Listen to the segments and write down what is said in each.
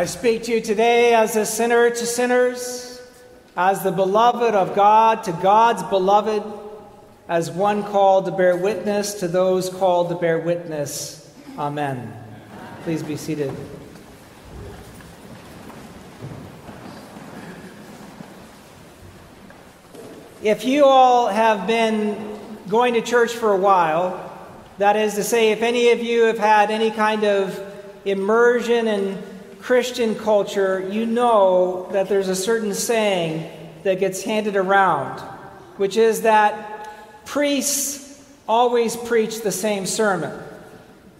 I speak to you today as a sinner to sinners, as the beloved of God to God's beloved, as one called to bear witness to those called to bear witness. Amen. Please be seated. If you all have been going to church for a while, that is to say, if any of you have had any kind of immersion in Christian culture, you know that there's a certain saying that gets handed around, which is that priests always preach the same sermon.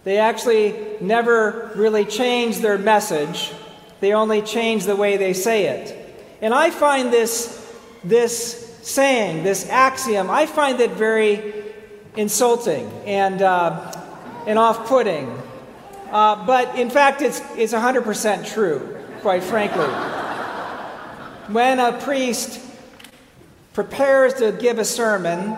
They actually never really change their message, they only change the way they say it. And I find this, this saying, this axiom, I find it very insulting and, uh, and off putting. Uh, but in fact, it's, it's 100% true, quite frankly. when a priest prepares to give a sermon,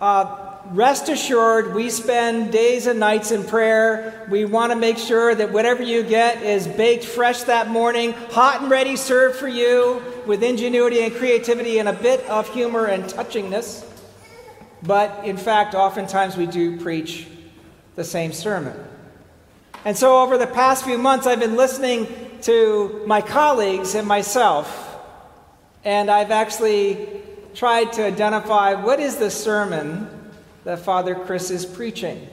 uh, rest assured we spend days and nights in prayer. We want to make sure that whatever you get is baked fresh that morning, hot and ready, served for you with ingenuity and creativity and a bit of humor and touchingness. But in fact, oftentimes we do preach the same sermon. And so, over the past few months, I've been listening to my colleagues and myself, and I've actually tried to identify what is the sermon that Father Chris is preaching?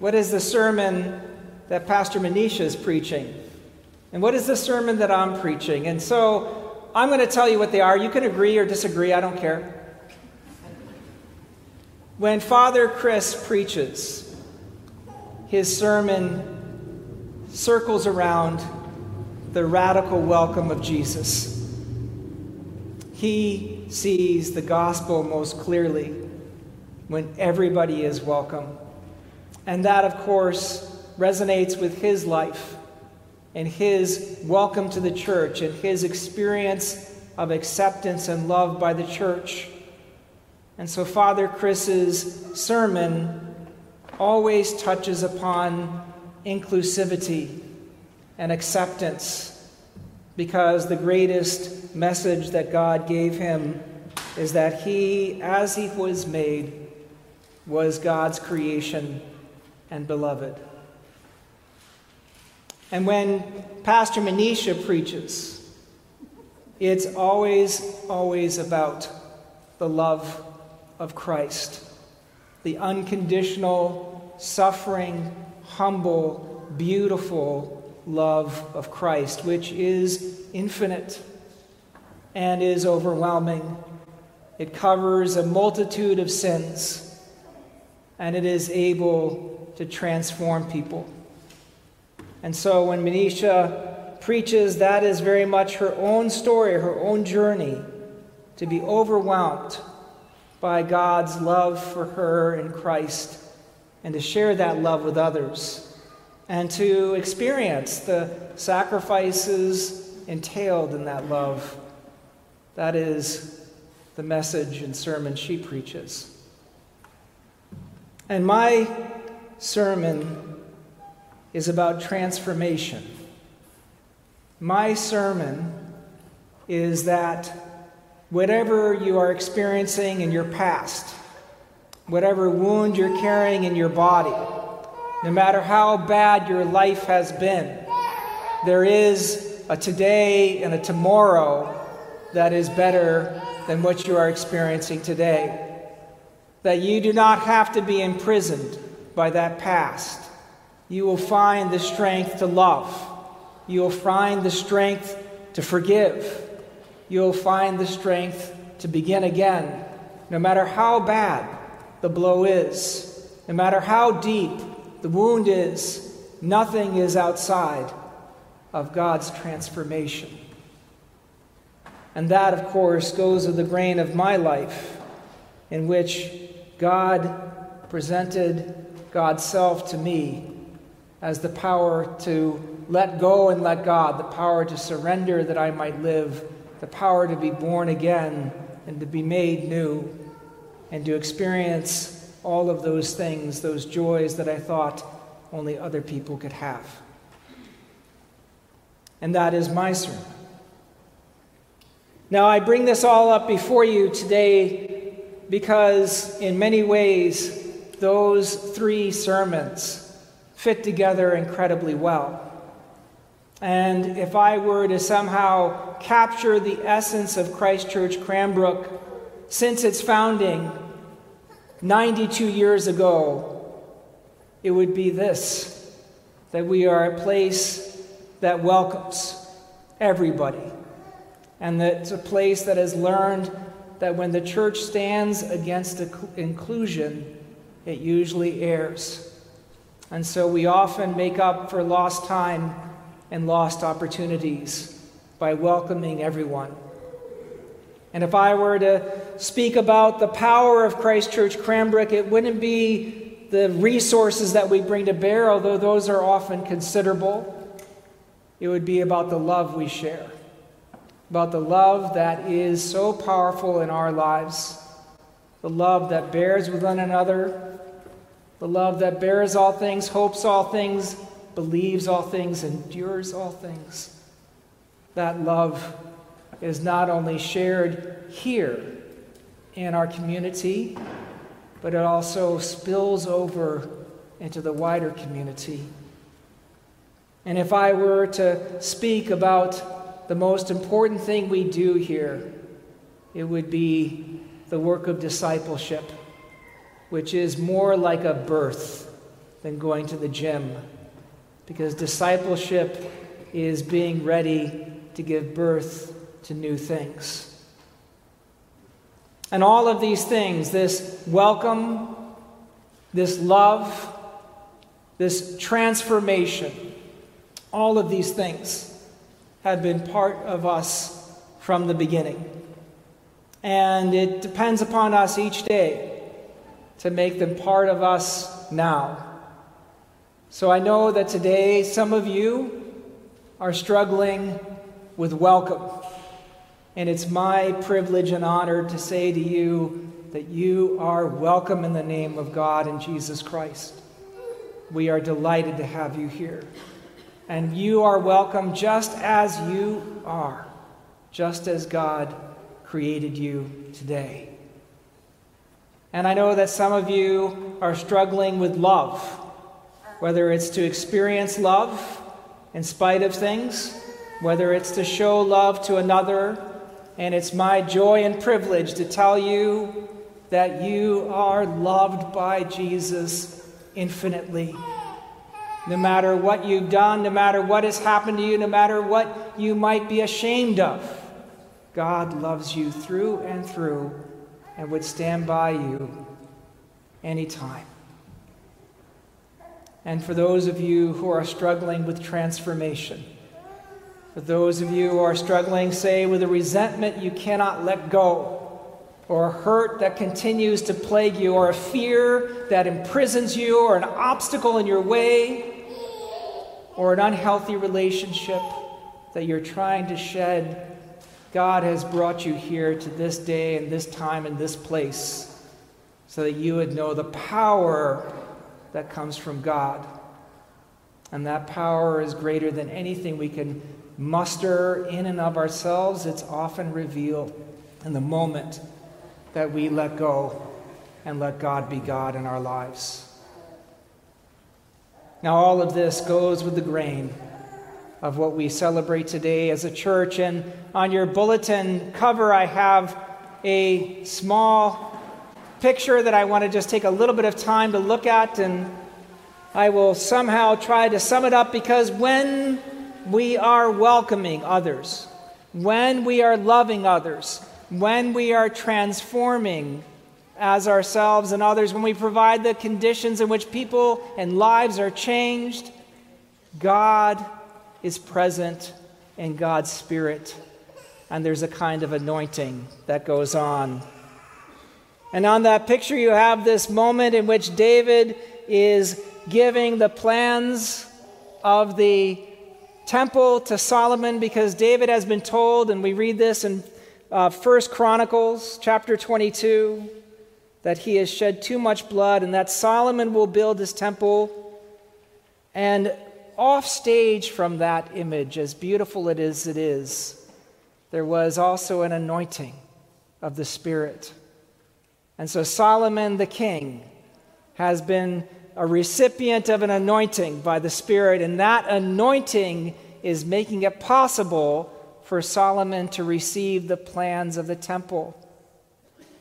What is the sermon that Pastor Manisha is preaching? And what is the sermon that I'm preaching? And so, I'm going to tell you what they are. You can agree or disagree, I don't care. When Father Chris preaches, his sermon circles around the radical welcome of Jesus. He sees the gospel most clearly when everybody is welcome. And that, of course, resonates with his life and his welcome to the church and his experience of acceptance and love by the church. And so, Father Chris's sermon always touches upon inclusivity and acceptance because the greatest message that God gave him is that he, as he was made, was God's creation and beloved. And when Pastor Manisha preaches, it's always, always about the love of Christ, the unconditional, suffering, humble, beautiful love of Christ, which is infinite and is overwhelming. It covers a multitude of sins and it is able to transform people. And so when Manisha preaches, that is very much her own story, her own journey to be overwhelmed by God's love for her in Christ and to share that love with others and to experience the sacrifices entailed in that love. That is the message and sermon she preaches. And my sermon is about transformation. My sermon is that whatever you are experiencing in your past, whatever wound you're carrying in your body, no matter how bad your life has been, there is a today and a tomorrow that is better than what you are experiencing today. That you do not have to be imprisoned by that past. You will find the strength to love. You will find the strength to forgive. You will find the strength to begin again, no matter how bad the blow is, no matter how deep the wound is, nothing is outside of God's transformation. And that, of course, goes with the grain of my life, in which God presented God's self to me as the power to let go and let God, the power to surrender that I might live, the power to be born again and to be made new, and to experience all of those things, those joys that I thought only other people could have. And that is my sermon. Now, I bring this all up before you today because, in many ways, those three sermons fit together incredibly well. And if I were to somehow capture the essence of Christ Church Cranbrook since its founding 92 years ago, it would be this that we are a place that welcomes everybody, and that it's a place that has learned that when the church stands against inclusion, it usually errs. And so we often make up for lost time and lost opportunities by welcoming everyone. And if I were to speak about the power of Christ Church Cranbrook, it wouldn't be the resources that we bring to bear, although those are often considerable. It would be about the love we share, about the love that is so powerful in our lives, the love that bears with one another, the love that bears all things, hopes all things, believes all things, endures all things. That love is not only shared here in our community, but it also spills over into the wider community. And if I were to speak about the most important thing we do here, it would be the work of discipleship, which is more like a birth than going to the gym. Because discipleship is being ready to give birth to new things. And all of these things this welcome, this love, this transformation all of these things have been part of us from the beginning. And it depends upon us each day to make them part of us now. So I know that today some of you are struggling with welcome. And it's my privilege and honor to say to you that you are welcome in the name of God and Jesus Christ. We are delighted to have you here. And you are welcome just as you are, just as God created you today. And I know that some of you are struggling with love, whether it's to experience love in spite of things, whether it's to show love to another. And it's my joy and privilege to tell you that you are loved by Jesus infinitely. No matter what you've done, no matter what has happened to you, no matter what you might be ashamed of, God loves you through and through and would stand by you anytime. And for those of you who are struggling with transformation, for those of you who are struggling, say, with a resentment you cannot let go, or a hurt that continues to plague you, or a fear that imprisons you, or an obstacle in your way, or an unhealthy relationship that you're trying to shed, God has brought you here to this day and this time and this place so that you would know the power that comes from God. And that power is greater than anything we can muster in and of ourselves. It's often revealed in the moment that we let go and let God be God in our lives. Now, all of this goes with the grain of what we celebrate today as a church. And on your bulletin cover, I have a small picture that I want to just take a little bit of time to look at, and I will somehow try to sum it up because when we are welcoming others, when we are loving others, when we are transforming as ourselves and others, when we provide the conditions in which people and lives are changed, God is present in God's Spirit, and there's a kind of anointing that goes on. And on that picture, you have this moment in which David is giving the plans of the temple to Solomon because David has been told, and we read this in uh, First Chronicles chapter 22, that he has shed too much blood and that Solomon will build his temple. And off stage from that image, as beautiful it is, it is, there was also an anointing of the Spirit. And so Solomon the king has been a recipient of an anointing by the Spirit, and that anointing is making it possible for Solomon to receive the plans of the temple.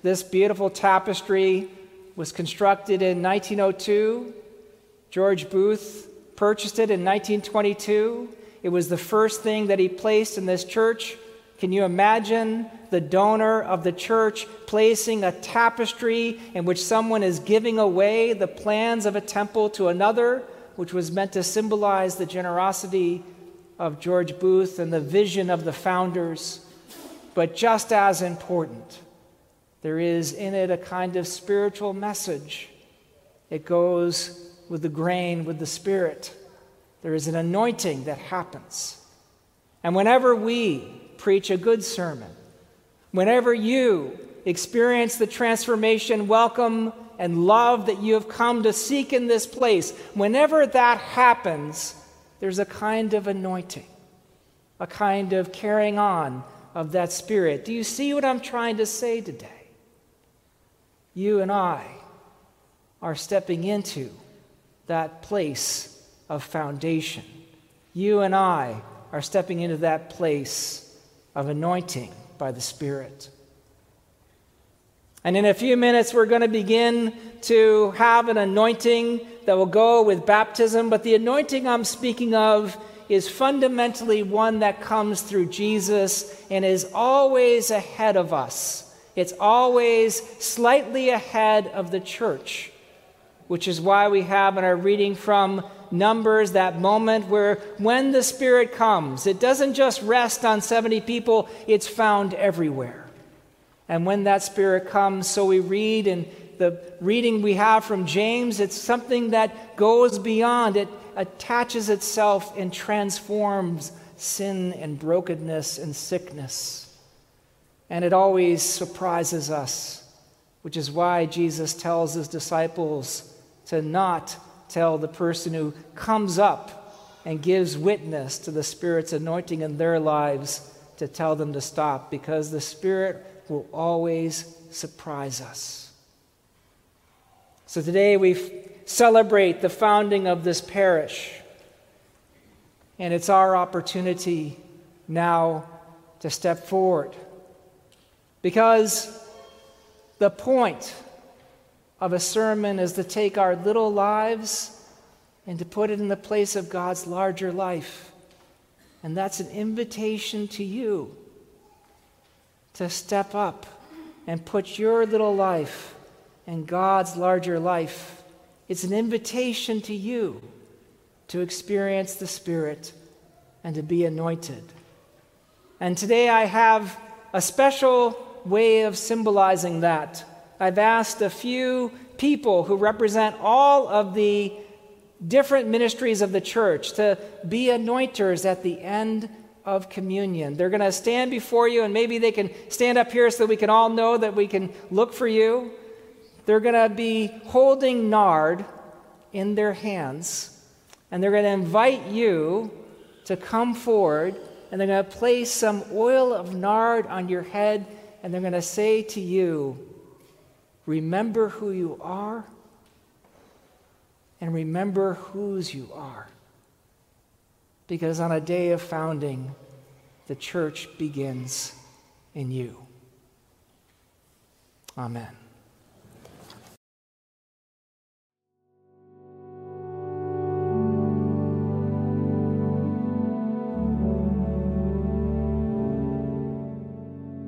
This beautiful tapestry was constructed in 1902. George Booth purchased it in 1922. It was the first thing that he placed in this church. Can you imagine the donor of the church placing a tapestry in which someone is giving away the plans of a temple to another, which was meant to symbolize the generosity of George Booth and the vision of the founders? But just as important, there is in it a kind of spiritual message. It goes with the grain, with the Spirit. There is an anointing that happens. And whenever we preach a good sermon, whenever you experience the transformation, welcome, and love that you have come to seek in this place, whenever that happens, there's a kind of anointing, a kind of carrying on of that spirit. Do you see what I'm trying to say today? You and I are stepping into that place of foundation. You and I are stepping into that place of anointing by the Spirit. And in a few minutes, we're going to begin to have an anointing that will go with baptism. But the anointing I'm speaking of is fundamentally one that comes through Jesus and is always ahead of us. It's always slightly ahead of the church which is why we have in our reading from Numbers that moment where when the Spirit comes, it doesn't just rest on 70 people, it's found everywhere. And when that Spirit comes, so we read in the reading we have from James, it's something that goes beyond, it attaches itself and transforms sin and brokenness and sickness. And it always surprises us, which is why Jesus tells his disciples, to not tell the person who comes up and gives witness to the Spirit's anointing in their lives to tell them to stop because the Spirit will always surprise us. So today we celebrate the founding of this parish, and it's our opportunity now to step forward because the point of a sermon is to take our little lives and to put it in the place of God's larger life. And that's an invitation to you to step up and put your little life in God's larger life. It's an invitation to you to experience the Spirit and to be anointed. And today I have a special way of symbolizing that. I've asked a few people who represent all of the different ministries of the church to be anointers at the end of communion. They're going to stand before you, and maybe they can stand up here so we can all know that we can look for you. They're going to be holding nard in their hands, and they're going to invite you to come forward, and they're going to place some oil of nard on your head, and they're going to say to you, Remember who you are and remember whose you are. Because on a day of founding, the church begins in you. Amen.